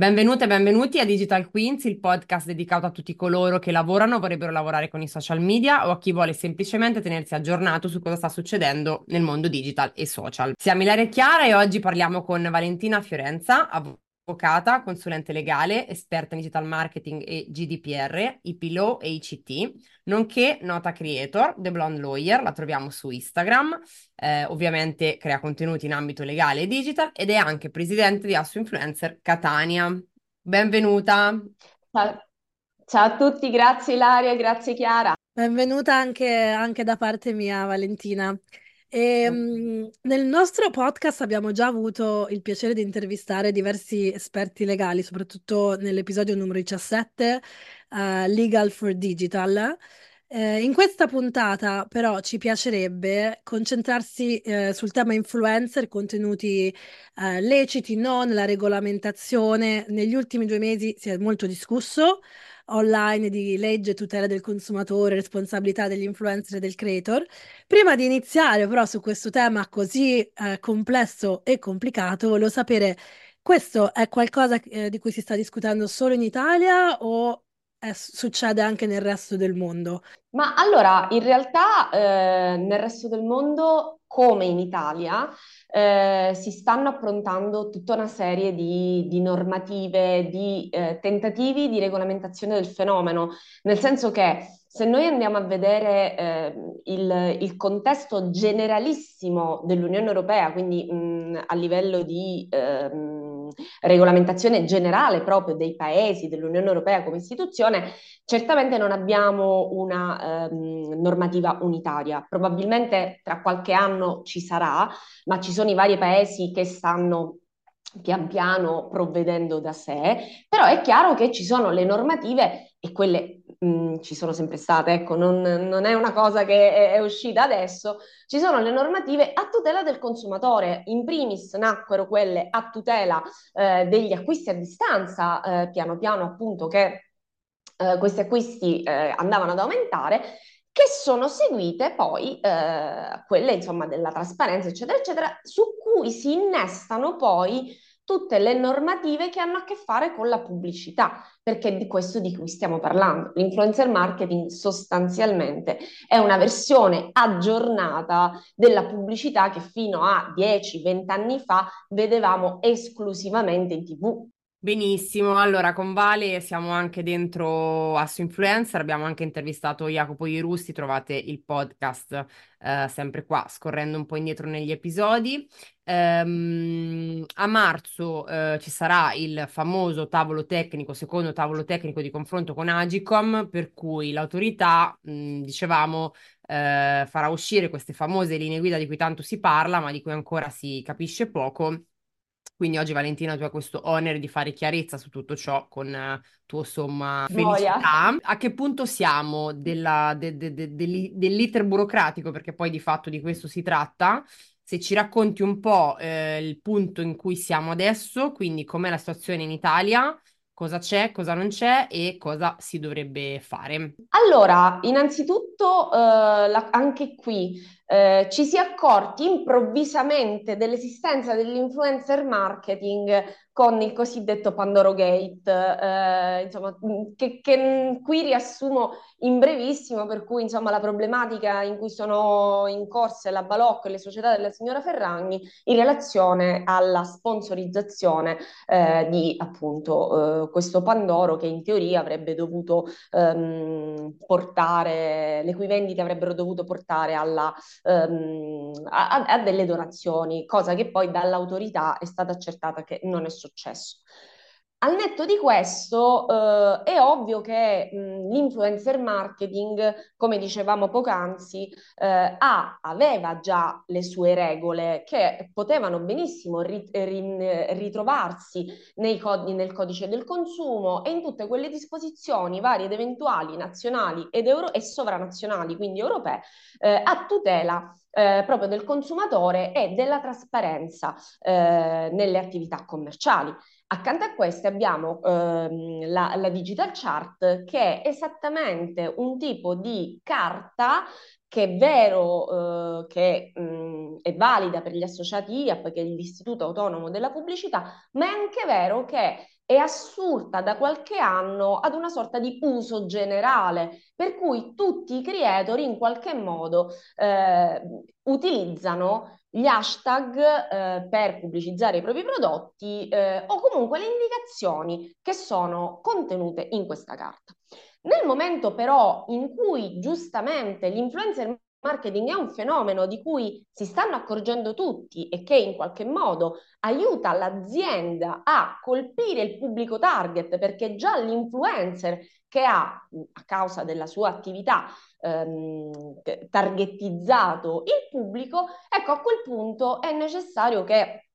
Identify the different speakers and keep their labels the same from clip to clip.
Speaker 1: Benvenute e benvenuti a Digital Queens, il podcast dedicato a tutti coloro che lavorano o vorrebbero lavorare con i social media o a chi vuole semplicemente tenersi aggiornato su cosa sta succedendo nel mondo digital e social. Siamo Ilaria Chiara e oggi parliamo con Valentina Fiorenza, avvocata avvocata, consulente legale, esperta in digital marketing e GDPR, IP Law e ICT, nonché nota creator, The Blonde Lawyer, la troviamo su Instagram, eh, ovviamente crea contenuti in ambito legale e digital ed è anche presidente di Asso Influencer Catania. Benvenuta.
Speaker 2: Ciao. Ciao a tutti, grazie Ilaria, grazie Chiara.
Speaker 3: Benvenuta anche, anche da parte mia, Valentina. E, um, nel nostro podcast abbiamo già avuto il piacere di intervistare diversi esperti legali, soprattutto nell'episodio numero 17, uh, Legal for Digital. Eh, in questa puntata però ci piacerebbe concentrarsi eh, sul tema influencer, contenuti eh, leciti, non la regolamentazione. Negli ultimi due mesi si è molto discusso online di legge, tutela del consumatore, responsabilità degli influencer e del creator. Prima di iniziare però su questo tema così eh, complesso e complicato, volevo sapere, questo è qualcosa eh, di cui si sta discutendo solo in Italia o è, succede anche nel resto del mondo?
Speaker 2: Ma allora, in realtà eh, nel resto del mondo, come in Italia, eh, si stanno approntando tutta una serie di, di normative, di eh, tentativi di regolamentazione del fenomeno, nel senso che se noi andiamo a vedere eh, il, il, contesto generalissimo dell'Unione Europea, quindi mh, a livello di ehm, regolamentazione generale proprio dei paesi dell'Unione Europea come istituzione, certamente non abbiamo una ehm, normativa unitaria. Probabilmente tra qualche anno ci sarà, ma ci sono i vari paesi che stanno pian piano provvedendo da sé, però è chiaro che ci sono le normative e quelle mm, ci sono sempre state, ecco, non, non, è una cosa che è, è, uscita adesso, ci sono le normative a tutela del consumatore, in primis nacquero quelle a tutela eh, degli acquisti a distanza, eh, piano piano appunto che eh, questi acquisti eh, andavano ad aumentare, che sono seguite poi eh, quelle insomma della trasparenza, eccetera, eccetera, su cui si innestano poi tutte le normative che hanno a che fare con la pubblicità, perché è di questo di cui stiamo parlando. L'influencer marketing sostanzialmente è una versione aggiornata della pubblicità che fino a 10-20 anni fa vedevamo esclusivamente in tv.
Speaker 1: Benissimo, allora con Vale siamo anche dentro Asso Influencer, abbiamo anche intervistato Jacopo Ierussi, trovate il podcast eh, sempre qua, scorrendo un po' indietro negli episodi. Ehm, a marzo eh, ci sarà il famoso tavolo tecnico, secondo tavolo tecnico di confronto con Agicom, per cui l'autorità, dicevamo, eh, farà uscire queste famose linee guida di cui tanto si parla, ma di cui ancora si capisce poco quindi oggi Valentina tu hai questo onere di fare chiarezza su tutto ciò con uh, tuo somma felicità. Boia. A che punto siamo della, de, de, de, dell'iter burocratico? Perché poi di fatto di questo si tratta. Se ci racconti un po' eh, il punto in cui siamo adesso, quindi com'è la situazione in Italia, cosa c'è, cosa non c'è e cosa si dovrebbe fare.
Speaker 2: Allora, innanzitutto eh, la, anche qui eh, ci si è accorti improvvisamente dell'esistenza dell'influencer marketing con il cosiddetto Pandoro Gate, eh, insomma, che, che, qui riassumo in brevissimo, per cui insomma, la problematica in cui sono in corse la Balocco e le società della signora Ferragni in relazione alla sponsorizzazione eh, di appunto eh, questo Pandoro che in teoria avrebbe dovuto ehm, portare, le cui vendite avrebbero dovuto portare alla, ehm, a, a delle donazioni, cosa che poi dall'autorità è stata accertata che non è successo. Al netto di questo, eh, è ovvio che mh, l'influencer marketing, come dicevamo poc'anzi, eh, ha, aveva già le sue regole che potevano benissimo ri, ri, ritrovarsi codi, nel codice del consumo e in tutte quelle disposizioni varie ed eventuali nazionali ed euro, e sovranazionali, quindi europee, eh, a tutela eh, proprio del consumatore e della trasparenza eh, nelle attività commerciali. Accanto a queste abbiamo ehm, la, la digital chart che è esattamente un tipo di carta che è vero eh, che mh, è valida per gli associati IAP, che è l'Istituto Autonomo della Pubblicità, ma è anche vero che è assurda da qualche anno ad una sorta di uso generale, per cui tutti i creator in qualche modo eh, utilizzano gli hashtag eh, per pubblicizzare i propri prodotti eh, o comunque le indicazioni che sono contenute in questa carta. Nel momento però in cui giustamente l'influencer marketing è un fenomeno di cui si stanno accorgendo tutti e che in qualche modo aiuta l'azienda a colpire il pubblico target perché già l'influencer che ha a causa della sua attività ehm, targetizzato il pubblico, ecco a quel punto è necessario che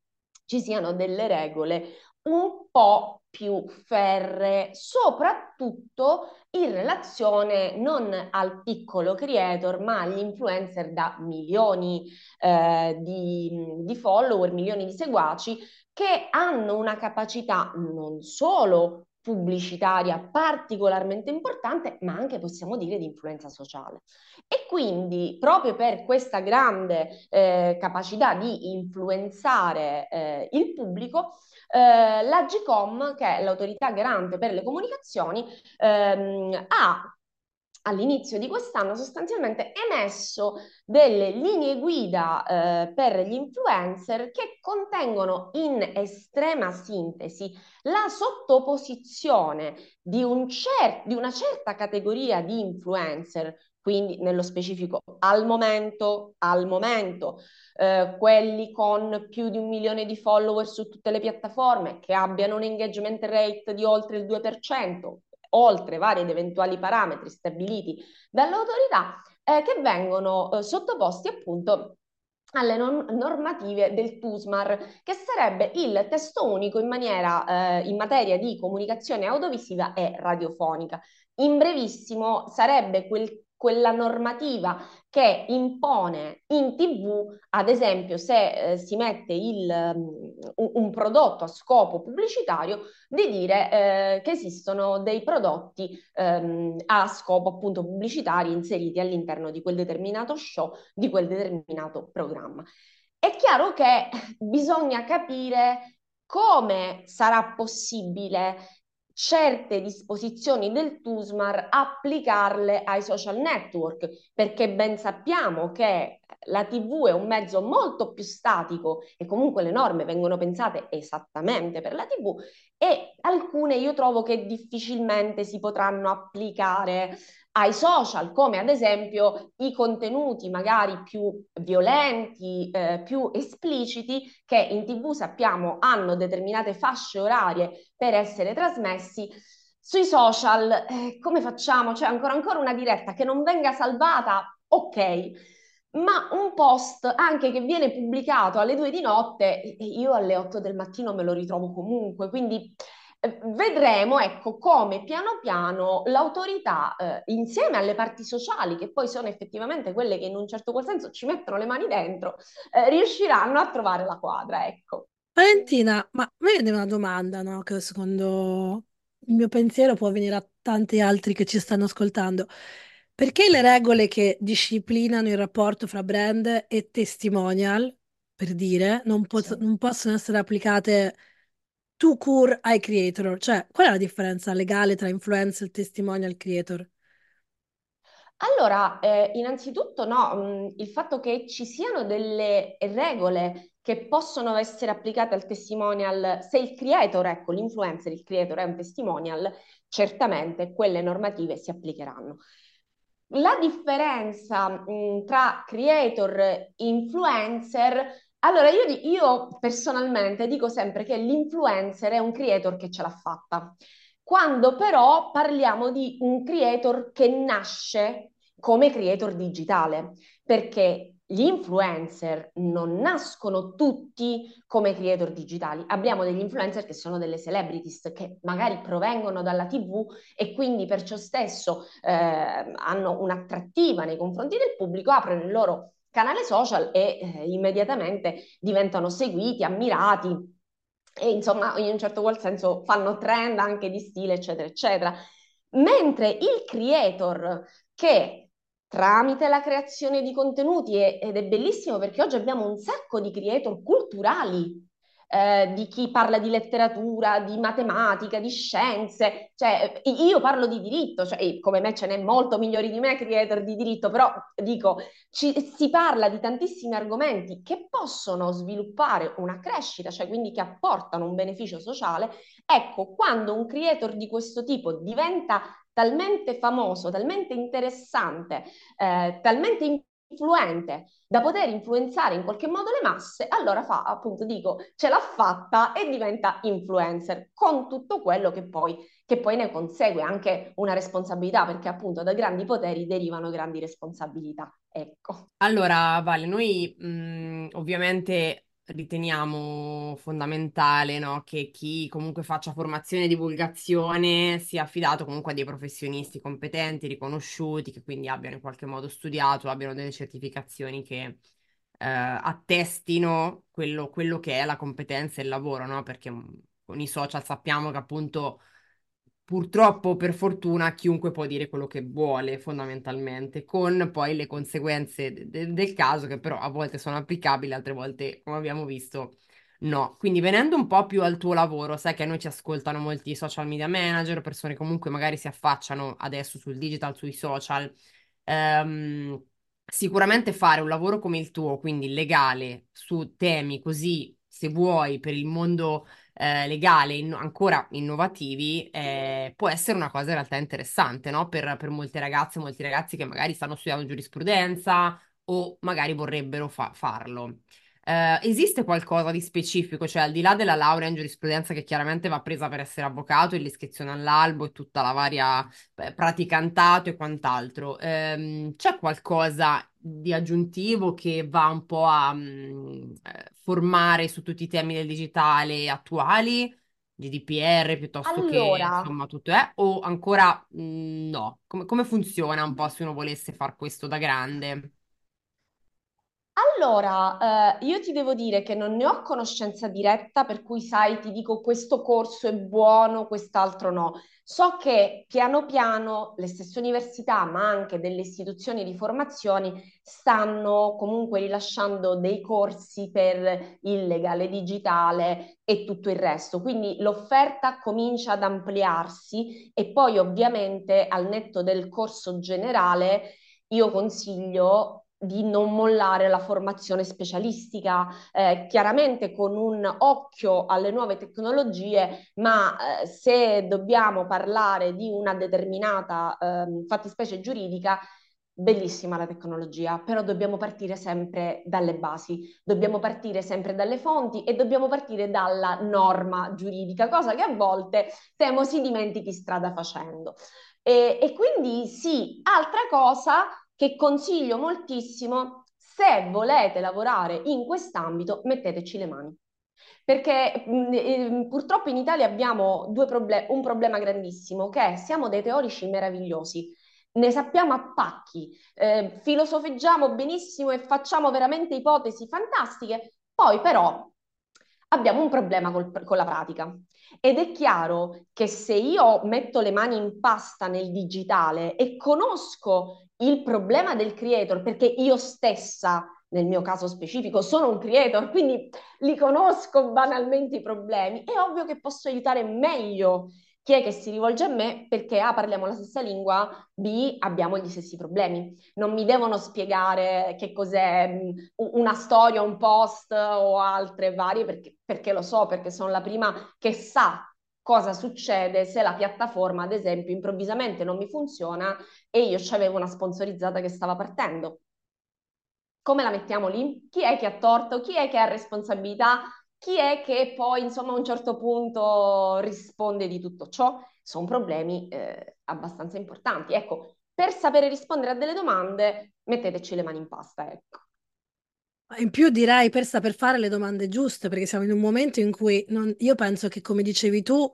Speaker 2: ci siano delle regole un po' più ferre, soprattutto in relazione non al piccolo creator, ma agli influencer da milioni eh, di, di follower, milioni di seguaci, che hanno una capacità non solo pubblicitaria particolarmente importante, ma anche possiamo dire di influenza sociale. E quindi proprio per questa grande eh, capacità di influenzare eh, il pubblico, eh, la GCOM, che è l'autorità garante per le comunicazioni, ehm, ha all'inizio di quest'anno sostanzialmente emesso delle linee guida eh, per gli influencer che contengono in estrema sintesi la sottoposizione di, un cer- di una certa categoria di influencer quindi nello specifico al momento, al momento eh, quelli con più di un milione di follower su tutte le piattaforme, che abbiano un engagement rate di oltre il 2%, oltre vari ed eventuali parametri stabiliti dall'autorità, eh, che vengono eh, sottoposti appunto alle normative del TUSMAR, che sarebbe il testo unico in, maniera, eh, in materia di comunicazione audiovisiva e radiofonica. In brevissimo sarebbe quel quella normativa che impone in tv, ad esempio, se eh, si mette il, um, un prodotto a scopo pubblicitario, di dire eh, che esistono dei prodotti um, a scopo appunto pubblicitario inseriti all'interno di quel determinato show, di quel determinato programma. È chiaro che bisogna capire come sarà possibile certe disposizioni del TUSMAR applicarle ai social network, perché ben sappiamo che la TV è un mezzo molto più statico e comunque le norme vengono pensate esattamente per la TV e alcune io trovo che difficilmente si potranno applicare ai social, come ad esempio i contenuti magari più violenti, eh, più espliciti, che in tv sappiamo hanno determinate fasce orarie per essere trasmessi. Sui social, eh, come facciamo? C'è ancora, ancora una diretta che non venga salvata? Ok, ma un post anche che viene pubblicato alle due di notte, io alle 8 del mattino me lo ritrovo comunque, quindi eh, vedremo ecco come piano piano l'autorità eh, insieme alle parti sociali che poi sono effettivamente quelle che in un certo qual senso ci mettono le mani dentro eh, riusciranno a trovare la quadra ecco
Speaker 3: Valentina ma viene una domanda no? che secondo il mio pensiero può venire a tanti altri che ci stanno ascoltando perché le regole che disciplinano il rapporto fra brand e testimonial per dire non, po- sì. non possono essere applicate to cure ai creator? Cioè, qual è la differenza legale tra influencer, testimonial creator?
Speaker 2: Allora, eh, innanzitutto no, mh, mm, il fatto che ci siano delle regole che possono essere applicate al testimonial, se il creator, ecco, l'influencer, il creator è un testimonial, certamente quelle normative si applicheranno. La differenza mh, mm, tra creator e influencer allora, io, io, personalmente dico sempre che l'influencer è un creator che ce l'ha fatta. Quando però parliamo di un creator che nasce come creator digitale, perché gli influencer non nascono tutti come creator digitali. Abbiamo degli influencer che sono delle celebrities che magari provengono dalla TV e quindi per ciò stesso eh, hanno un'attrattiva nei confronti del pubblico, aprono il loro canale social e eh, immediatamente diventano seguiti, ammirati e insomma in un certo qual senso fanno trend anche di stile, eccetera, eccetera. Mentre il creator che tramite la creazione di contenuti, ed è bellissimo perché oggi abbiamo un sacco di creator culturali eh, di chi parla di letteratura, di matematica, di scienze, cioè io parlo di diritto, cioè, come me ce n'è molto migliori di me creator di diritto, però dico, ci, si parla di tantissimi argomenti che possono sviluppare una crescita, cioè quindi che apportano un beneficio sociale. Ecco, quando un creator di questo tipo diventa talmente famoso, talmente interessante, eh, talmente influente da poter influenzare in qualche modo le masse, allora fa, appunto, dico, ce l'ha fatta e diventa influencer con tutto quello che poi, che poi ne consegue, anche una responsabilità, perché appunto da grandi poteri derivano grandi responsabilità. Ecco.
Speaker 1: Allora, Vale, noi mh, ovviamente riteniamo fondamentale, no, che chi comunque faccia formazione e divulgazione sia affidato comunque a dei professionisti competenti, riconosciuti, che quindi abbiano in qualche modo studiato, abbiano delle certificazioni che eh, attestino quello, quello che è la competenza e il lavoro, no? Perché mm, con i social sappiamo che appunto purtroppo, per fortuna, chiunque può dire quello che vuole, fondamentalmente, con poi le conseguenze de- de- del caso, che però a volte sono applicabili, altre volte, come abbiamo visto, no. Quindi venendo un po' più al tuo lavoro, sai che a noi ci ascoltano molti social media manager, persone che comunque magari si affacciano adesso sul digital, sui social. Ehm, sicuramente fare un lavoro come il tuo, quindi legale, su temi così, se vuoi, per il mondo eh, legale in- ancora innovativi, eh, può essere una cosa in realtà interessante, no? Per, per molte ragazze e molti ragazzi che magari stanno studiando giurisprudenza o magari vorrebbero fa- farlo. Eh, esiste qualcosa di specifico, cioè al di là della laurea in giurisprudenza che chiaramente va presa per essere avvocato e l'iscrizione all'albo e tutta la varia eh, praticantato e quant'altro, ehm, c'è qualcosa di aggiuntivo che va un po' a mh, eh, formare su tutti i temi del digitale attuali? GDPR piuttosto che
Speaker 2: Allora,
Speaker 1: insomma tutto è, o ancora mh, no? Come, come funziona un po' se uno volesse fare questo da grande?
Speaker 2: Allora, eh, io ti devo dire che non ne ho conoscenza diretta, per cui sai, ti dico questo corso è buono, quest'altro no. So che piano piano le stesse università, ma anche delle istituzioni di formazione, stanno comunque rilasciando dei corsi per il legale digitale e tutto il resto. Quindi l'offerta comincia ad ampliarsi e poi ovviamente al netto del corso generale io consiglio di non mollare la formazione specialistica, eh, chiaramente con un occhio alle nuove tecnologie, ma eh, se dobbiamo parlare di una determinata eh, fattispecie giuridica, bellissima la tecnologia, però dobbiamo partire sempre dalle basi, dobbiamo partire sempre dalle fonti e dobbiamo partire dalla norma giuridica, cosa che a volte temo si dimentichi strada facendo. E, e quindi sì, altra cosa che consiglio moltissimo, se volete lavorare in quest'ambito, metteteci le mani. Perché mh, eh, purtroppo in Italia abbiamo proble- un problema grandissimo, che siamo dei teorici meravigliosi, ne sappiamo a pacchi, eh, filosofeggiamo benissimo e facciamo veramente ipotesi fantastiche, poi però abbiamo un problema col, con la pratica. Ed è chiaro che se io metto le mani in pasta nel digitale e conosco il problema del creator, perché io stessa, nel mio caso specifico, sono un creator, quindi li conosco banalmente i problemi, è ovvio che posso aiutare meglio chi è che si rivolge a me perché A parliamo la stessa lingua, B abbiamo gli stessi problemi. Non mi devono spiegare che cos'è una storia, un post o altre varie perché, perché lo so, perché sono la prima che sa cosa succede se la piattaforma, ad esempio, improvvisamente non mi funziona e io avevo una sponsorizzata che stava partendo. Come la mettiamo lì? Chi è che ha torto? Chi è che ha responsabilità? Chi è che poi, insomma, a un certo punto risponde di tutto ciò? Sono problemi eh, abbastanza importanti. Ecco, per sapere rispondere a delle domande, metteteci le mani in pasta, ecco.
Speaker 3: In più direi per saper fare le domande giuste, perché siamo in un momento in cui non- io penso che, come dicevi tu,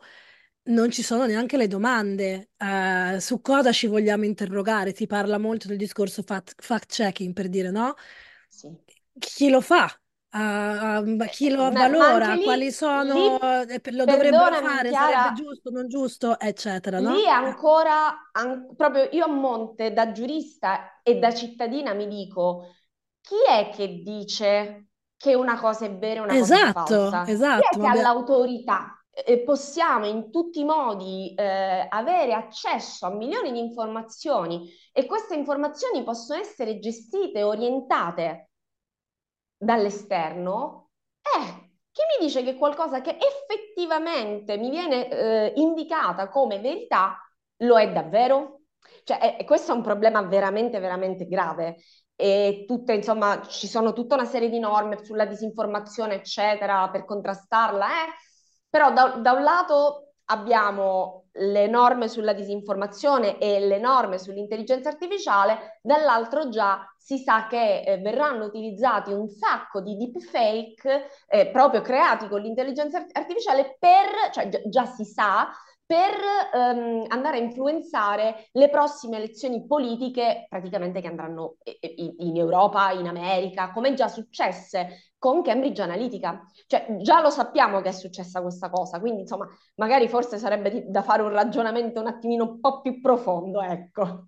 Speaker 3: non ci sono neanche le domande eh, su cosa ci vogliamo interrogare. Si parla molto del discorso fact- fact-checking, per dire no?
Speaker 2: Sì.
Speaker 3: Chi lo fa? Uh, chi lo avvalora, lì, quali sono, lì, eh, lo dovrebbero fare, Chiara, sarebbe giusto, non giusto, eccetera. No?
Speaker 2: Lì ancora, an- proprio io a monte da giurista e da cittadina mi dico, chi è che dice che una cosa è vera e una
Speaker 3: esatto,
Speaker 2: cosa è falsa?
Speaker 3: Esatto,
Speaker 2: chi è che ha l'autorità? E possiamo in tutti i modi eh, avere accesso a milioni di informazioni e queste informazioni possono essere gestite orientate dall'esterno, eh, chi mi dice che qualcosa che effettivamente mi viene eh, indicata come verità lo è davvero? Cioè, eh, questo è un problema veramente, veramente grave. E tutte, insomma, ci sono tutta una serie di norme sulla disinformazione, eccetera, per contrastarla, eh? Però da, da un lato abbiamo le norme sulla disinformazione e le norme sull'intelligenza artificiale, dall'altro già si sa che eh, verranno utilizzati un sacco di deepfake eh, proprio creati con l'intelligenza artificiale per, cioè già, già si sa, per ehm, andare a influenzare le prossime elezioni politiche praticamente che andranno in Europa, in America, come già successe con Cambridge Analytica. Cioè già lo sappiamo che è successa questa cosa, quindi insomma magari forse sarebbe da fare un ragionamento un attimino un po' più profondo, ecco.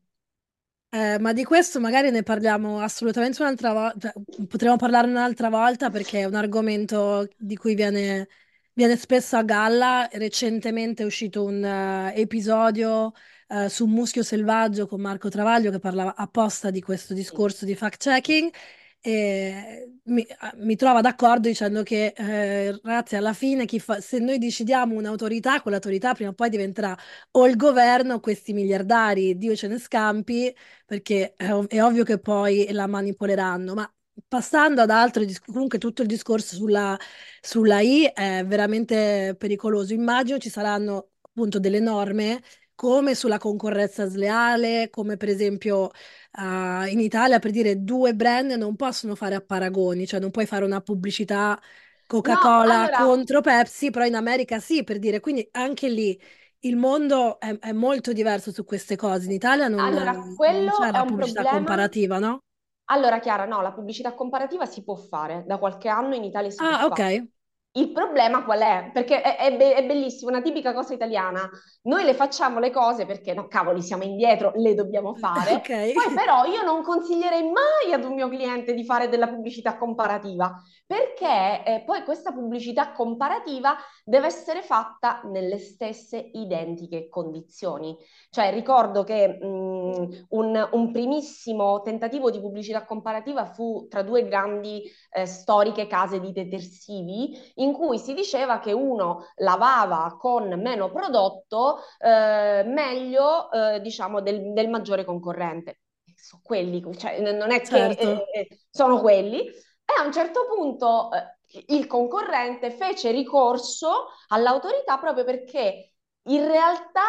Speaker 3: Eh, ma di questo magari ne parliamo assolutamente un'altra volta, cioè, potremo parlare un'altra volta perché è un argomento di cui viene Viene spesso a galla, recentemente è uscito un uh, episodio uh, su Muschio Selvaggio con Marco Travaglio che parlava apposta di questo discorso di fact-checking. E mi, mi trova d'accordo dicendo che eh, ragazzi alla fine fa, se noi decidiamo un'autorità, quell'autorità prima o poi diventerà o il governo o questi miliardari, Dio ce ne scampi perché è, ov- è ovvio che poi la manipoleranno, ma Passando ad altro, comunque tutto il discorso sulla, sulla I è veramente pericoloso. Immagino ci saranno appunto delle norme come sulla concorrenza sleale, come per esempio uh, in Italia per dire due brand non possono fare a paragoni, cioè non puoi fare una pubblicità Coca-Cola no, allora... contro Pepsi, però in America sì, per dire, quindi anche lì il mondo è, è molto diverso su queste cose. In Italia non,
Speaker 2: allora,
Speaker 3: non c'è la pubblicità
Speaker 2: problema...
Speaker 3: comparativa, no?
Speaker 2: Allora, Chiara, no, la pubblicità comparativa si può fare, da qualche anno in Italia si
Speaker 3: ah,
Speaker 2: può
Speaker 3: ok.
Speaker 2: fare. Il problema qual è? Perché è, è, be- è, bellissimo, una tipica cosa italiana. Noi le facciamo le cose perché, no, cavoli, siamo indietro, le dobbiamo fare.
Speaker 3: Okay.
Speaker 2: Poi però io non consiglierei mai ad un mio cliente di fare della pubblicità comparativa, perché eh, poi questa pubblicità comparativa deve essere fatta nelle stesse identiche condizioni. Cioè ricordo che mh, un, un, primissimo tentativo di pubblicità comparativa fu tra due grandi eh, storiche case di detersivi in cui si diceva che uno lavava con meno prodotto eh, meglio, eh, diciamo, del, del, maggiore concorrente. Sono quelli, cioè, non è certo. che eh, eh, sono quelli. E a un certo punto eh, il concorrente fece ricorso all'autorità proprio perché in realtà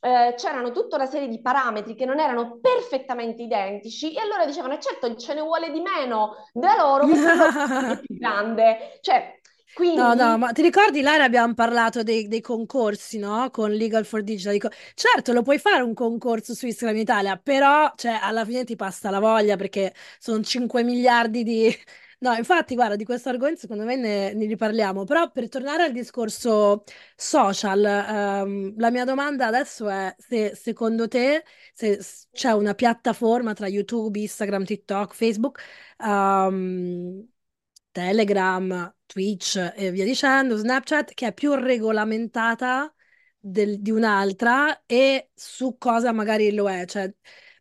Speaker 2: eh, c'erano tutta una serie di parametri che non erano perfettamente identici e allora dicevano certo ce ne vuole di meno da loro perché è più grande cioè quindi...
Speaker 3: No, no, ma ti ricordi, Lara, abbiamo parlato dei, dei concorsi, no? Con Legal for Digital. Dico, certo, lo puoi fare un concorso su Instagram Italia, però, cioè, alla fine ti passa la voglia perché sono 5 miliardi di, No, infatti, guarda, di questo argomento secondo me ne, ne riparliamo, però per tornare al discorso social, ehm, la mia domanda adesso è se secondo te se c'è una piattaforma tra YouTube, Instagram, TikTok, Facebook, ehm, Telegram, Twitch e via dicendo, Snapchat, che è più regolamentata del- di un'altra e su cosa magari lo è. Cioè,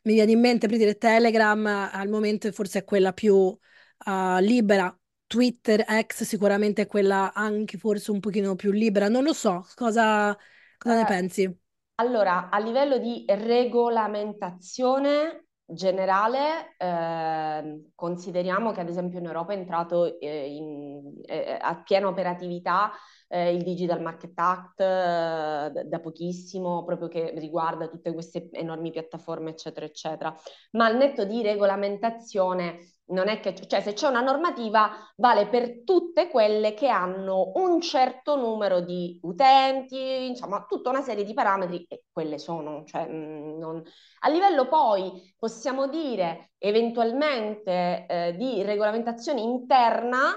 Speaker 3: mi viene in mente per dire Telegram al momento forse è quella più uh, libera. Twitter X sicuramente è quella anche forse un pochino più libera. Non lo so, cosa, cosa ne
Speaker 2: Eh,
Speaker 3: pensi?
Speaker 2: allora, a livello di regolamentazione generale, eh, consideriamo che ad esempio in Europa è entrato eh, in- eh, a piena operatività eh, il Digital Market Act eh, da, da pochissimo, proprio che riguarda tutte queste enormi piattaforme, eccetera, eccetera. Ma al netto di regolamentazione non è che, cioè se c'è una normativa vale per tutte quelle che hanno un certo numero di utenti, insomma tutta una serie di parametri e quelle sono. Cioè, mm, non... A livello poi possiamo dire eventualmente eh, di regolamentazione interna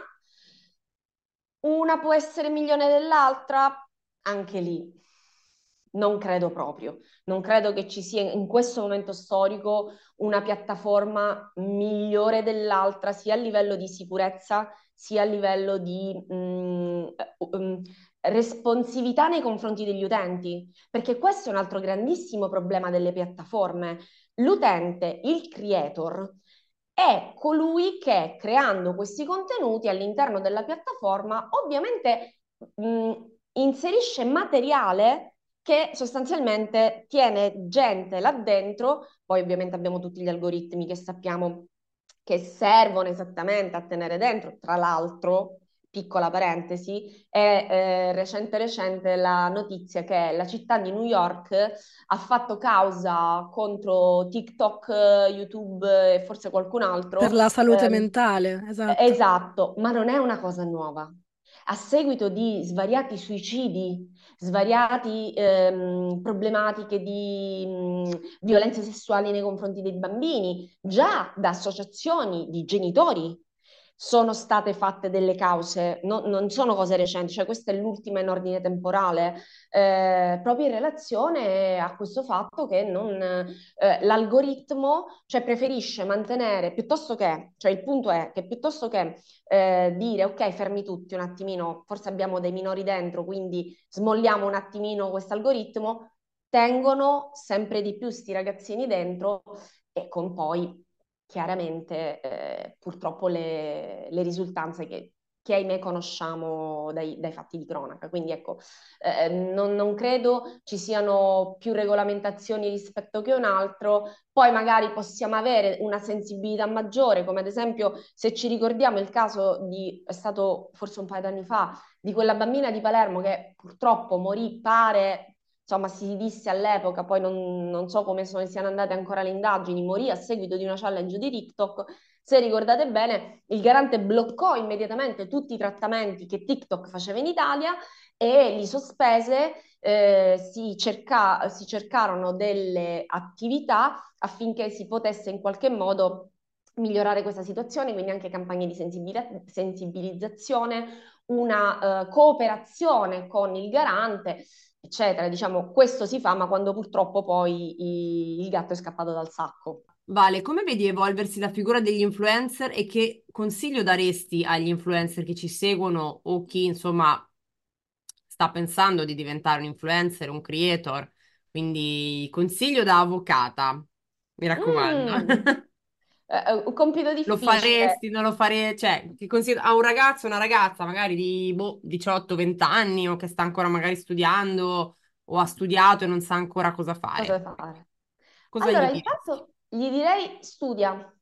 Speaker 2: una può essere migliore dell'altra? Anche lì non credo proprio, non credo che ci sia in questo momento storico una piattaforma migliore dell'altra, sia a livello di sicurezza, sia a livello di um, um, responsività nei confronti degli utenti, perché questo è un altro grandissimo problema delle piattaforme. L'utente, il creator, è colui che creando questi contenuti all'interno della piattaforma ovviamente mh, inserisce materiale che sostanzialmente tiene gente là dentro, poi ovviamente abbiamo tutti gli algoritmi che sappiamo che servono esattamente a tenere dentro, tra l'altro, piccola parentesi, è eh, recente recente la notizia che la città di New York ha fatto causa contro TikTok, YouTube e forse qualcun altro.
Speaker 3: Per la salute eh, mentale, esatto.
Speaker 2: Esatto, ma non è una cosa nuova. A seguito di svariati suicidi svariate ehm, problematiche di mh, violenze sessuali nei confronti dei bambini, già da associazioni di genitori sono state fatte delle cause, no, non sono cose recenti, cioè questa è l'ultima in ordine temporale, eh, proprio in relazione a questo fatto che non, eh, l'algoritmo cioè, preferisce mantenere, piuttosto che, cioè il punto è che piuttosto che eh, dire ok, fermi tutti un attimino, forse abbiamo dei minori dentro, quindi smolliamo un attimino questo algoritmo, tengono sempre di più sti ragazzini dentro e con poi chiaramente eh, purtroppo le, le risultanze che, che ahimè conosciamo dai, dai, fatti di cronaca. Quindi ecco, eh, non, non, credo ci siano più regolamentazioni rispetto che un altro, poi magari possiamo avere una sensibilità maggiore, come ad esempio se ci ricordiamo il caso di, è stato forse un paio d'anni fa, di quella bambina di Palermo che purtroppo morì, pare, insomma si disse all'epoca, poi non, non so come sono, siano andate ancora le indagini, morì a seguito di una challenge di TikTok. Se ricordate bene, il garante bloccò immediatamente tutti i trattamenti che TikTok faceva in Italia e li sospese, eh, si, cerca, si cercarono delle attività affinché si potesse in qualche modo migliorare questa situazione, quindi anche campagne di sensibilizzazione, una uh, cooperazione con il garante eccetera. Diciamo, questo si fa, ma quando purtroppo poi i, il gatto è scappato dal sacco.
Speaker 1: Vale, come vedi evolversi la figura degli influencer e che consiglio daresti agli influencer che ci seguono o chi, insomma, sta pensando di diventare un influencer, un creator? Quindi consiglio da avvocata, mi raccomando. Mm.
Speaker 2: Uh, un compito difficile.
Speaker 1: Lo faresti, non lo faresti? Cioè, ti consiglio a un ragazzo, una ragazza magari di boh, 18-20 anni o che sta ancora magari studiando o ha studiato e non sa ancora cosa fare.
Speaker 2: Cosa fare? Cosa allora, gli intanto gli direi studia,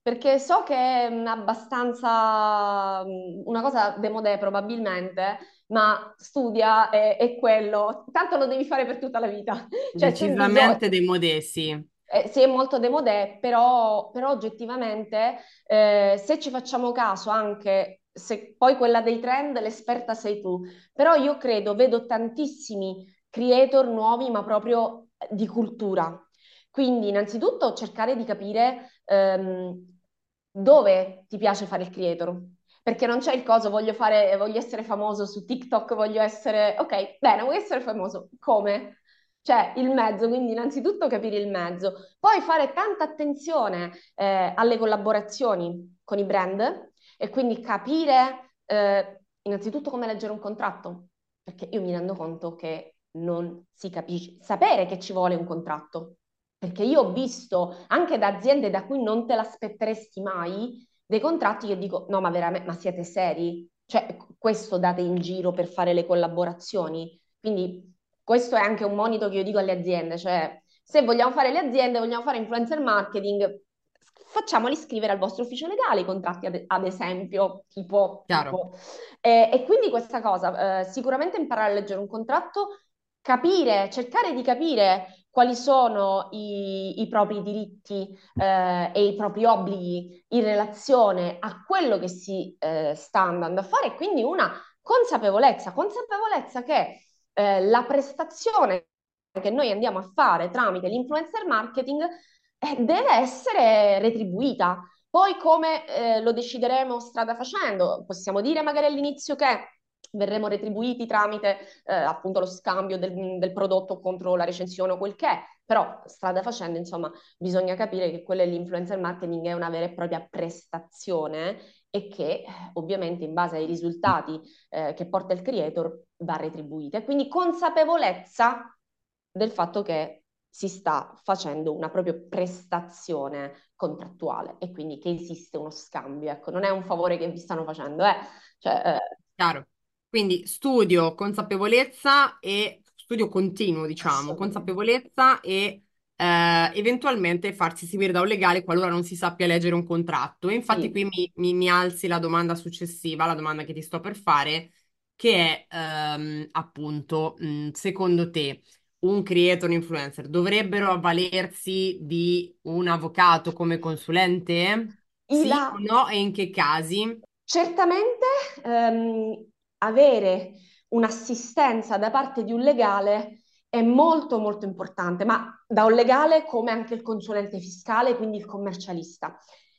Speaker 2: perché so che è abbastanza una cosa demodè probabilmente, ma studia è, è, quello, tanto lo devi fare per tutta la vita.
Speaker 1: Cioè, Decisamente demodè, sì
Speaker 2: eh, sì, è molto demodè, però, però oggettivamente eh, se ci facciamo caso anche, se poi quella dei trend, l'esperta sei tu, però io credo, vedo tantissimi creator nuovi, ma proprio di cultura. Quindi innanzitutto cercare di capire ehm, dove ti piace fare il creator, perché non c'è il coso, voglio, fare, voglio essere famoso su TikTok, voglio essere, ok, bene, vuoi essere famoso, come? Cioè il mezzo, quindi innanzitutto capire il mezzo, poi fare tanta attenzione eh, alle collaborazioni con i brand e quindi capire eh, innanzitutto come leggere un contratto, perché io mi rendo conto che non si capisce, sapere che ci vuole un contratto, perché io ho visto anche da aziende da cui non te l'aspetteresti mai dei contratti che dico no ma veramente, ma siete seri? Cioè questo date in giro per fare le collaborazioni? Quindi questo è anche un monito che io dico alle aziende, cioè se vogliamo fare le aziende, vogliamo fare influencer marketing, facciamoli scrivere al vostro ufficio legale i contratti, ad, ad esempio, tipo... tipo. E, e, quindi questa cosa, eh, sicuramente imparare a leggere un contratto, capire, cercare di capire quali sono i, i propri diritti eh, e i propri obblighi in relazione a quello che si eh, sta andando a fare, e quindi una consapevolezza, consapevolezza che eh, la prestazione che noi andiamo a fare tramite l'influencer marketing eh, deve essere retribuita. Poi come eh, lo decideremo strada facendo? Possiamo dire magari all'inizio che verremo retribuiti tramite eh, appunto lo scambio del, del, prodotto contro la recensione o quel che è, però strada facendo, insomma, bisogna capire che quello dell'influencer marketing è una vera e propria prestazione e che ovviamente in base ai risultati eh, che porta il creator va retribuita. quindi consapevolezza del fatto che si sta facendo una propria prestazione contrattuale e quindi che esiste uno scambio, ecco, non è un favore che vi stanno facendo, eh. Cioè, eh...
Speaker 1: Chiaro. Quindi studio, consapevolezza e studio continuo, diciamo, consapevolezza e eh, eventualmente farsi seguire da un legale qualora non si sappia leggere un contratto. E infatti sì. qui mi, mi, mi, alzi la domanda successiva, la domanda che ti sto per fare, che è ehm, appunto, mh, secondo te un creator, un influencer dovrebbero avvalersi di un avvocato come consulente? Sì la... o no? E in che casi?
Speaker 2: Certamente ehm, avere un'assistenza da parte di un legale è molto molto importante, ma da un legale come anche il consulente fiscale, quindi il commercialista.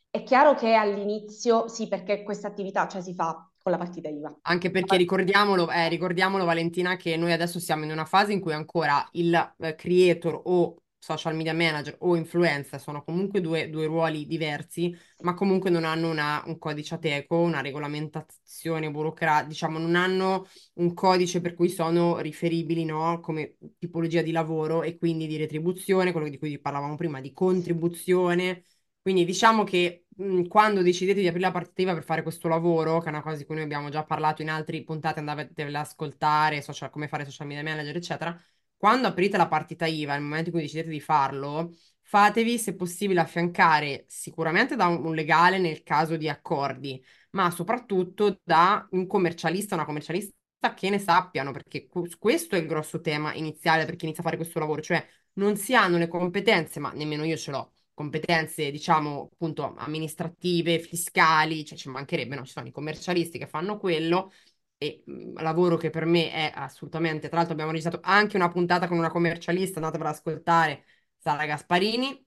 Speaker 2: È chiaro che all'inizio, sì, perché questa attività cioè, si fa con la partita IVA.
Speaker 1: Anche perché ricordiamolo, eh, ricordiamolo Valentina che noi adesso siamo in una fase in cui ancora il eh, creator o social media manager o influencer sono comunque due, due ruoli diversi, ma comunque non hanno una, un codice ateco, una regolamentazione burocratica, diciamo, non hanno un codice per cui sono riferibili, no? Come tipologia di lavoro e quindi di retribuzione, quello di cui parlavamo prima, di contribuzione. Quindi diciamo che mh, quando decidete di aprire la partita per fare questo lavoro, che è una cosa di cui noi abbiamo già parlato in altre puntate, andate ad ascoltare, social, come fare social media manager, eccetera, quando aprite la partita IVA, nel momento in cui decidete di farlo, fatevi, se possibile, affiancare sicuramente da un, un legale nel caso di accordi, ma soprattutto da un commercialista, una commercialista che ne sappiano, perché questo è il grosso tema iniziale per chi inizia a fare questo lavoro, cioè non si hanno le competenze, ma nemmeno io ce l'ho competenze, diciamo, appunto, amministrative, fiscali, cioè ci mancherebbe, no? Ci sono i commercialisti che fanno quello e mh, lavoro che per me è assolutamente, tra l'altro abbiamo registrato anche una puntata con una commercialista, andatevela ad ascoltare, Sara Gasparini,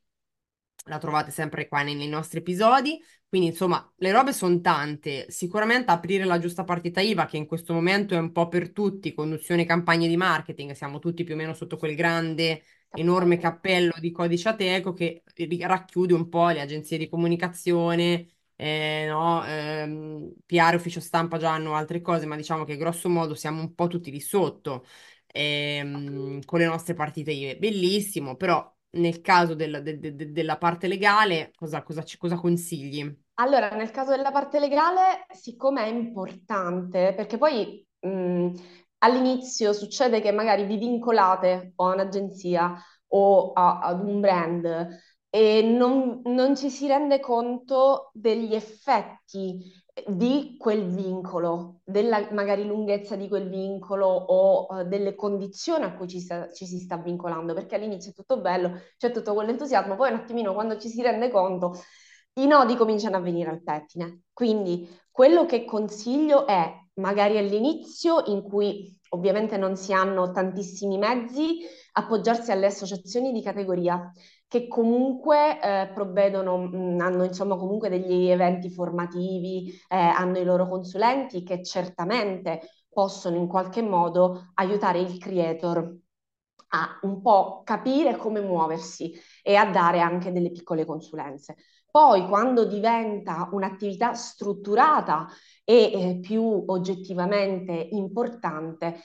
Speaker 1: la trovate sempre qua nei, nei nostri episodi, quindi insomma le robe sono tante, sicuramente aprire la giusta partita IVA che in questo momento è un po' per tutti, conduzione campagne di marketing, siamo tutti più o meno sotto quel grande enorme cappello di codice ateco che racchiude un po' le agenzie di comunicazione, eh, no? ehm, PR, ufficio stampa già hanno altre cose, ma diciamo che grosso modo siamo un po' tutti lì sotto ehm, con le nostre partite IVE. Bellissimo, però nel caso del, de, de, della parte legale, cosa, cosa, cosa consigli?
Speaker 2: Allora, nel caso della parte legale, siccome è importante, perché poi mh, all'inizio succede che magari vi vincolate o a un'agenzia o a, ad un brand e non, non ci si rende conto degli effetti di quel vincolo, della magari lunghezza di quel vincolo o uh, delle condizioni a cui ci, sta, ci, si sta vincolando, perché all'inizio è tutto bello, c'è tutto quell'entusiasmo, poi un attimino quando ci si rende conto i nodi cominciano a venire al pettine. Quindi quello che consiglio è magari all'inizio in cui ovviamente non si hanno tantissimi mezzi, appoggiarsi alle associazioni di categoria che comunque eh, provvedono, mh, mm, hanno insomma comunque degli eventi formativi, eh, hanno i loro consulenti che certamente possono in qualche modo aiutare il creator a un po' capire come muoversi e a dare anche delle piccole consulenze. Poi quando diventa un'attività strutturata e eh, più oggettivamente importante,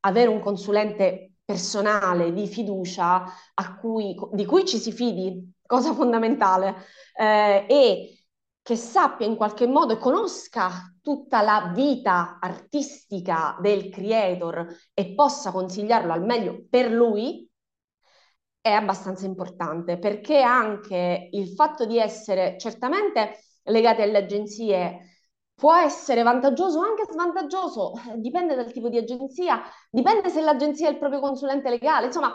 Speaker 2: avere un consulente personale di fiducia cui, di cui ci si fidi, cosa fondamentale, eh, e che sappia in qualche modo e conosca tutta la vita artistica del creator e possa consigliarlo al meglio per lui, è abbastanza importante perché anche il fatto di essere certamente legati alle agenzie può essere vantaggioso o anche svantaggioso, eh, dipende dal tipo di agenzia, dipende se l'agenzia è il proprio consulente legale, insomma,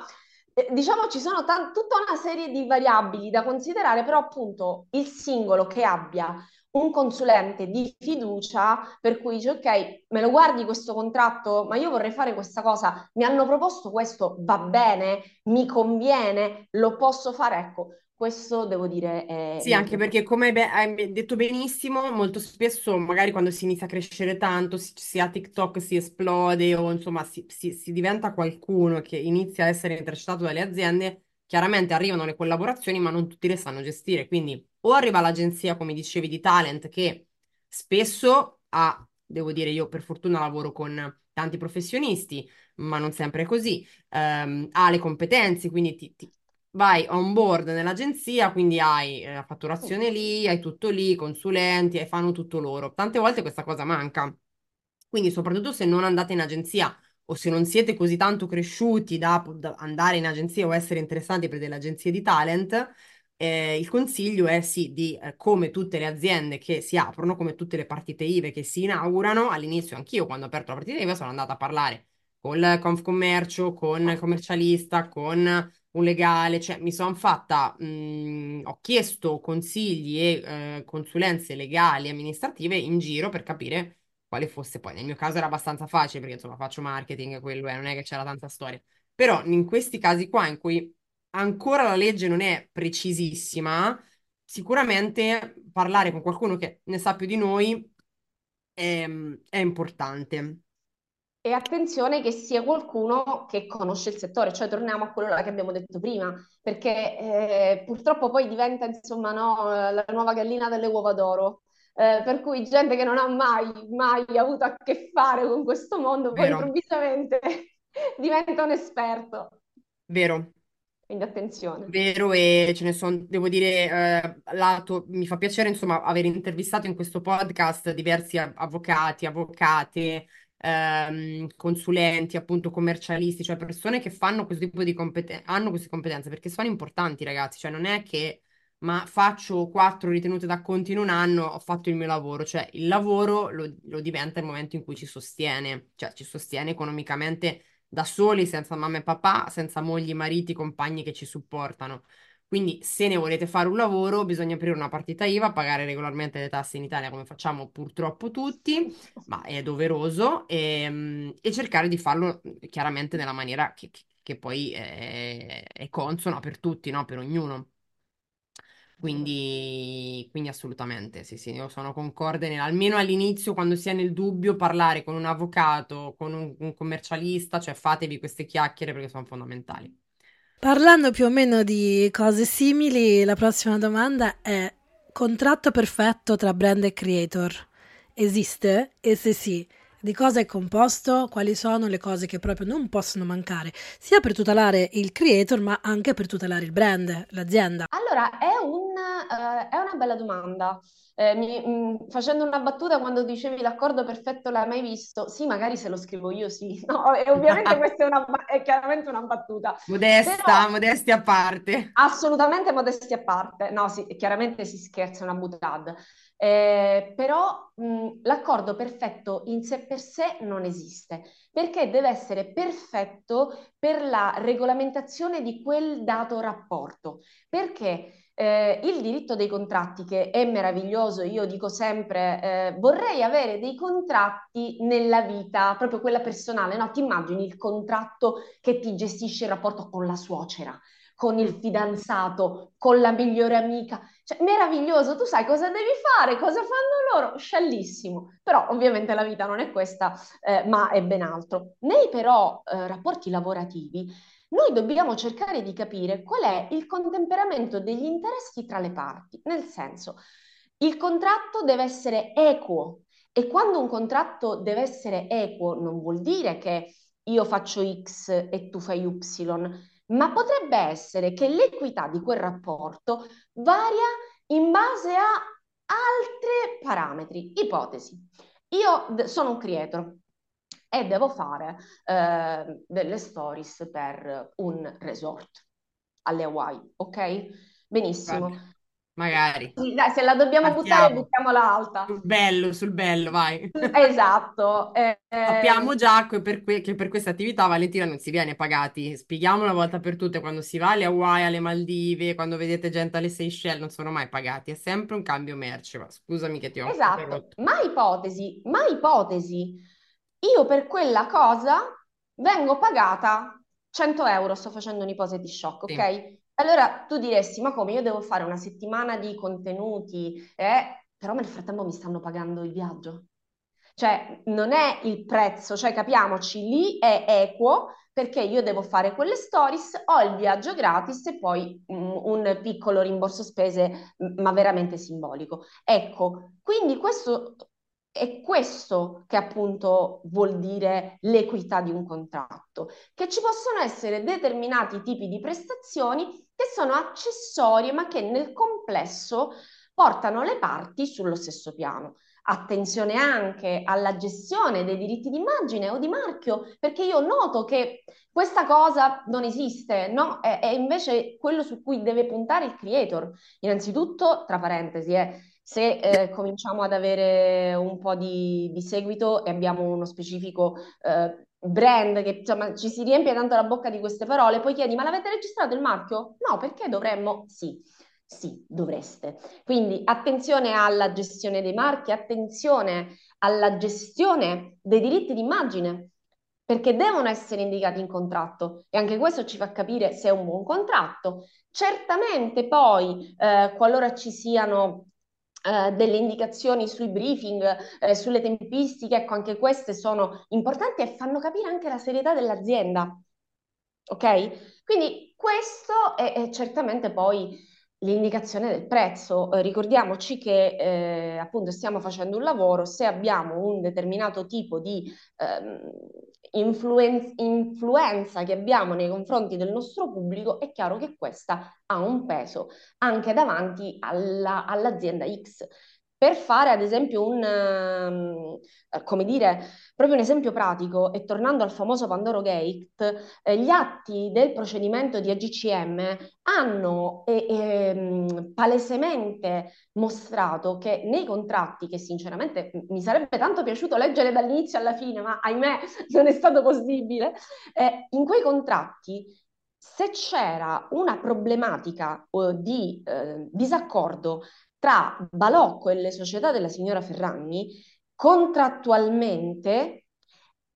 Speaker 2: eh, diciamo ci sono t- tutta una serie di variabili da considerare, però appunto il singolo che abbia un consulente di fiducia per cui dice ok, me lo guardi questo contratto, ma io vorrei fare questa cosa, mi hanno proposto questo, va bene, mi conviene, lo posso fare, ecco, questo devo dire è
Speaker 1: Sì, anche perché come be- hai detto benissimo, molto spesso magari quando si inizia a crescere tanto, si- sia TikTok si esplode o insomma si, si- si diventa qualcuno che inizia a essere intercettato dalle aziende, chiaramente arrivano le collaborazioni ma non tutti le sanno gestire. Quindi o arriva l'agenzia, come dicevi, di talent che spesso ha, devo dire io per fortuna lavoro con tanti professionisti, ma non sempre è così, ehm, ha le competenze, quindi ti, ti- vai on board nell'agenzia, quindi hai eh, la fatturazione lì, hai tutto lì, i consulenti, e fanno tutto loro. Tante volte questa cosa manca. Quindi, soprattutto se non andate in agenzia o se non siete così tanto cresciuti da, da andare in agenzia o essere interessati per delle agenzie di talent, eh, il consiglio è sì, di eh, come tutte le aziende che si aprono, come tutte le partite IVE che si inaugurano, all'inizio anch'io quando ho aperto la partita IVE sono andata a parlare con il Confcommercio, con il commercialista, con un legale, cioè mi sono fatta, mh, ho chiesto consigli e eh, consulenze legali e amministrative in giro per capire quale fosse poi. Nel mio caso era abbastanza facile perché insomma faccio marketing, quello è, non è che c'era tanta storia. Però in questi casi qua in cui ancora la legge non è precisissima, sicuramente parlare con qualcuno che ne sa più di noi è, è importante.
Speaker 2: E attenzione che sia qualcuno che conosce il settore, cioè torniamo a quello che abbiamo detto prima, perché eh, purtroppo poi diventa insomma no, la nuova gallina delle uova d'oro. Eh, per cui gente che non ha mai, mai avuto a che fare con questo mondo, poi
Speaker 1: Vero,
Speaker 2: improvvisamente diventa un esperto.
Speaker 1: vero.
Speaker 2: Quindi attenzione.
Speaker 1: Vero, e ce ne sono, devo dire, eh, lato, mi fa piacere insomma aver intervistato in questo podcast diversi av- avvocati, avvocate, ehm, consulenti, appunto commercialisti, cioè persone che fanno questo tipo di competenze, hanno queste competenze perché sono importanti, ragazzi, cioè non è che ma faccio quattro ritenute da conti in un anno, ho fatto il mio lavoro, cioè il lavoro lo, lo diventa il momento in cui ci sostiene, cioè ci sostiene economicamente da soli, senza mamma e papà, senza mogli, mariti, compagni che ci supportano. Quindi, se ne volete fare un lavoro, bisogna aprire una partita IVA, pagare regolarmente le tasse in Italia, come facciamo purtroppo tutti, ma è doveroso, e, e cercare di farlo chiaramente nella maniera che, che- che poi è, è consona per tutti, no? Per ognuno. Quindi, quindi assolutamente, sì, sì, io sono concorde, nel- almeno all'inizio, quando si è nel dubbio, parlare con un avvocato, con un, un commercialista, cioè fatevi queste chiacchiere perché sono fondamentali.
Speaker 3: Parlando più o meno di cose simili, la prossima domanda è: contratto perfetto tra brand e creator esiste? E se sì, di cosa è composto? Quali sono le cose che proprio non possono mancare, sia per tutelare il creator, ma anche per tutelare il brand, l'azienda?
Speaker 2: Allora, è un, eh, è una bella domanda. Eh, mi- mh, facendo una battuta quando dicevi l'accordo perfetto l'hai mai visto? Sì, magari se lo scrivo io, sì. No, e ovviamente questa è, una è chiaramente una battuta. Però
Speaker 1: Modesta, modestia a parte.
Speaker 2: Assolutamente modestia a parte, no, sì, chiaramente si scherza, è una boutade. Eh, però mh, l'accordo perfetto in sé per sé non esiste, perché deve essere perfetto per la regolamentazione di quel dato rapporto, perché eh, il diritto dei contratti, che è meraviglioso, io dico sempre, eh, vorrei avere dei contratti nella vita, proprio quella personale, no? Ti immagini il contratto che ti gestisce il rapporto con la suocera con il fidanzato, con la migliore amica. Cioè, meraviglioso, tu sai cosa devi fare, cosa fanno loro, sciallissimo. Però ovviamente la vita non è questa, eh, ma è ben altro. Nei però eh, rapporti lavorativi, noi dobbiamo cercare di capire qual è il contemperamento degli interessi tra le parti, nel senso, il contratto deve essere equo e quando un contratto deve essere equo non vuol dire che io faccio X e tu fai Y, ma potrebbe essere che l'equità di quel rapporto varia in base a altri parametri. Ipotesi. Io sono un creator e devo fare eh, delle stories per un resort alle Hawaii, ok? Benissimo.
Speaker 1: Vabbè, magari.
Speaker 2: Sì, Dai, se la dobbiamo buttare,
Speaker 1: Partiamo.
Speaker 2: buttiamola alta.
Speaker 1: Sul bello, sul bello, vai.
Speaker 2: Esatto. eh,
Speaker 1: Sappiamo
Speaker 2: ehm,
Speaker 1: già che per, que- che per queste attività, Valentina, non si viene pagati. Spieghiamo una volta per tutte, quando si va alle Hawaii, alle Maldive, quando vedete gente alle Seychelles, non sono mai pagati, è sempre un cambio merce. Ma scusami che ti ho
Speaker 2: Esatto,
Speaker 1: interrotto.
Speaker 2: ma ipotesi, ma ipotesi, io per quella cosa vengo pagata 100 euro, sto facendo un'ipotesi shock,
Speaker 1: Sì,
Speaker 2: ok? Allora tu diresti, ma come io devo fare una settimana di contenuti, eh, però nel frattempo mi stanno pagando il viaggio. Cioè, non è il prezzo, cioè capiamoci, lì è equo perché io devo fare quelle stories, ho il viaggio gratis e poi um, un piccolo rimborso spese, ma veramente simbolico. Ecco, quindi questo è questo che appunto vuol dire l'equità di un contratto, che ci possono essere determinati tipi di prestazioni che sono accessorie ma che nel complesso portano le parti sullo stesso piano. Attenzione anche alla gestione dei diritti d'immagine o di marchio, perché io noto che questa cosa non esiste, no? È, è invece quello su cui deve puntare il creator. Innanzitutto, tra parentesi, eh, se eh, cominciamo ad avere un po' di, di, seguito e abbiamo uno specifico eh, brand che insomma, ci si riempie tanto la bocca di queste parole, poi chiedi, ma l'avete registrato il marchio? No, perché dovremmo? Sì. Sì, dovreste. Quindi attenzione alla gestione dei marchi, attenzione alla gestione dei diritti d'immagine, perché devono essere indicati in contratto e anche questo ci fa capire se è un buon contratto. Certamente poi, eh, qualora ci siano eh, delle indicazioni sui briefing, eh, sulle tempistiche, ecco, anche queste sono importanti e fanno capire anche la serietà dell'azienda. Ok? Quindi questo è, è certamente poi l'indicazione del prezzo. Eh, ricordiamoci che eh, appunto stiamo facendo un lavoro, se abbiamo un determinato tipo di ehm, influen- influenza che abbiamo nei confronti del nostro pubblico, è chiaro che questa ha un peso anche davanti alla, all'azienda X per fare ad esempio un, um, come dire, proprio un esempio pratico, e tornando al famoso Pandoro Gate, eh, gli atti del procedimento di AGCM hanno eh, eh, palesemente mostrato che nei contratti, che sinceramente mi sarebbe tanto piaciuto leggere dall'inizio alla fine, ma ahimè non è stato possibile, eh, in quei contratti se c'era una problematica uh, di uh, disaccordo tra Balocco e le società della signora Ferragni, contrattualmente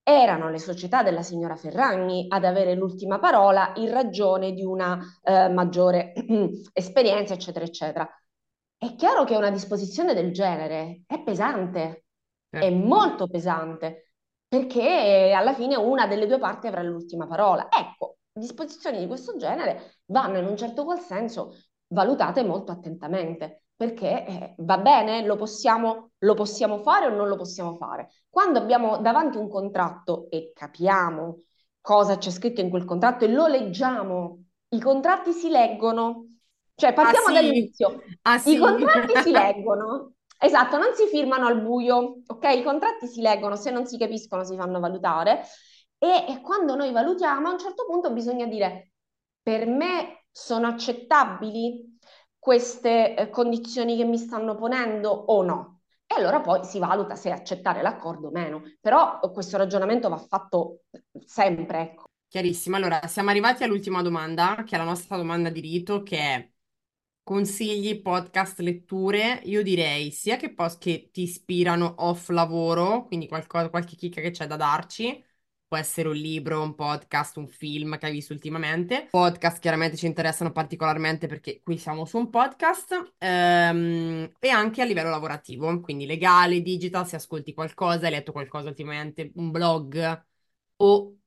Speaker 2: erano le società della signora Ferragni ad avere l'ultima parola in ragione di una eh, maggiore esperienza, eccetera, eccetera. È chiaro che una disposizione del genere è pesante, eh. è molto pesante, perché alla fine una delle due parti avrà l'ultima parola. Ecco, disposizioni di questo genere vanno in un certo qual senso valutate molto attentamente perché eh, va bene, lo possiamo, lo possiamo fare o non lo possiamo fare. Quando abbiamo davanti un contratto e capiamo cosa c'è scritto in quel contratto e lo leggiamo, i contratti si leggono. Cioè, partiamo ah, sì. dall'inizio. Ah, sì. I contratti si leggono. Esatto, non si firmano al buio, ok? I contratti si leggono, se non si capiscono si fanno valutare e, e quando noi valutiamo a un certo punto bisogna dire per me sono accettabili queste eh, condizioni che mi stanno ponendo o no. E allora poi si valuta se accettare l'accordo o meno. Però eh, questo ragionamento va fatto sempre, ecco.
Speaker 1: Chiarissimo. Allora, siamo arrivati all'ultima domanda, che è la nostra domanda di rito, che è consigli, podcast, letture. Io direi sia che post che ti ispirano off lavoro, quindi qualcosa, qualche chicca che c'è da darci, può essere un libro, un podcast, un film che hai visto ultimamente. Podcast chiaramente ci interessano particolarmente perché qui siamo su un podcast ehm, e anche a livello lavorativo, quindi legale, digital, se ascolti qualcosa, hai letto qualcosa ultimamente, un blog o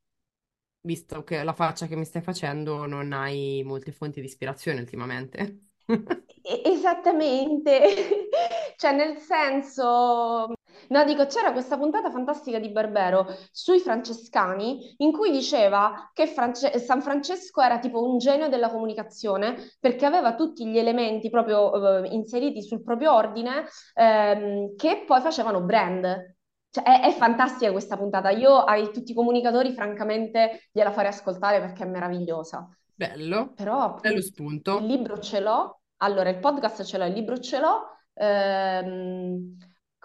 Speaker 1: visto che la faccia che mi stai facendo non hai molte fonti di ispirazione ultimamente.
Speaker 2: Esattamente, cioè nel senso, no, dico, c'era questa puntata fantastica di Barbero sui francescani in cui diceva che France- San Francesco era tipo un genio della comunicazione perché aveva tutti gli elementi proprio eh, inseriti sul proprio ordine ehm, che poi facevano brand. Cioè, è, è, fantastica questa puntata. Io ai tutti i comunicatori, francamente, gliela farei ascoltare perché è meravigliosa.
Speaker 1: Bello,
Speaker 2: Però
Speaker 1: bello spunto.
Speaker 2: il libro ce l'ho, allora il podcast ce l'ho, il libro ce l'ho. Ehm,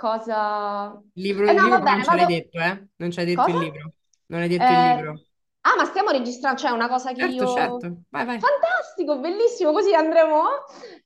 Speaker 2: cosa...
Speaker 1: Il libro, eh, no, libro bene, non ce l'hai detto, eh? Non ci hai detto cosa? il libro. Non hai detto eh, il libro.
Speaker 2: Ah, ma stiamo registrando, cioè una cosa che
Speaker 1: certo,
Speaker 2: io...
Speaker 1: Certo, vai, vai.
Speaker 2: Fantastico, bellissimo, così andremo.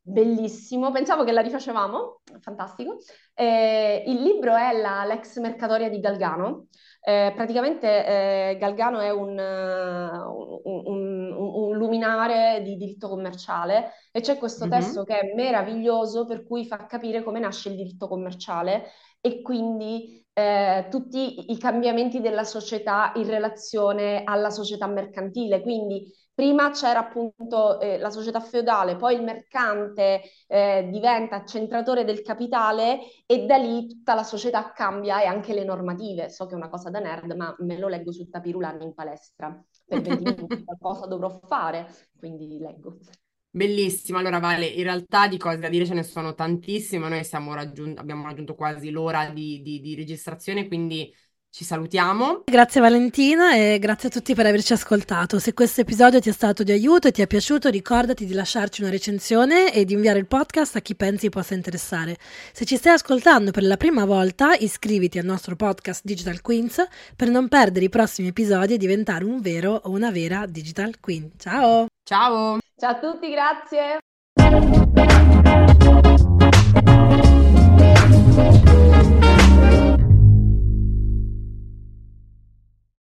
Speaker 2: Bellissimo, pensavo che la rifacevamo, fantastico. Eh, il libro è la Lex Mercatoria di Galgano, Eh, praticamente eh, Galgano è un, un, un, un, luminare di diritto commerciale e c'è questo mm-hmm. testo che è meraviglioso per cui fa capire come nasce il diritto commerciale e quindi eh, tutti i cambiamenti della società in relazione alla società mercantile. Quindi prima c'era appunto eh, la società feudale, poi il mercante eh, diventa accentratore del capitale e da lì tutta la società cambia e anche le normative. So che è una cosa da nerd, ma me lo leggo sul tapirulano in palestra. Per 20 minuti qualcosa dovrò fare, quindi leggo.
Speaker 1: Bellissimo, allora Vale, in realtà di cose da dire ce ne sono tantissime, noi raggiun- abbiamo raggiunto quasi l'ora di, di, di registrazione, quindi ci salutiamo.
Speaker 3: Grazie Valentina e grazie a tutti per averci ascoltato. Se questo episodio ti è stato di aiuto e ti è piaciuto, ricordati di lasciarci una recensione e di inviare il podcast a chi pensi possa interessare. Se ci stai ascoltando per la prima volta, iscriviti al nostro podcast Digital Queens per non perdere i prossimi episodi e diventare un vero o una vera Digital Queen. Ciao!
Speaker 1: Ciao!
Speaker 2: Ciao a tutti, grazie.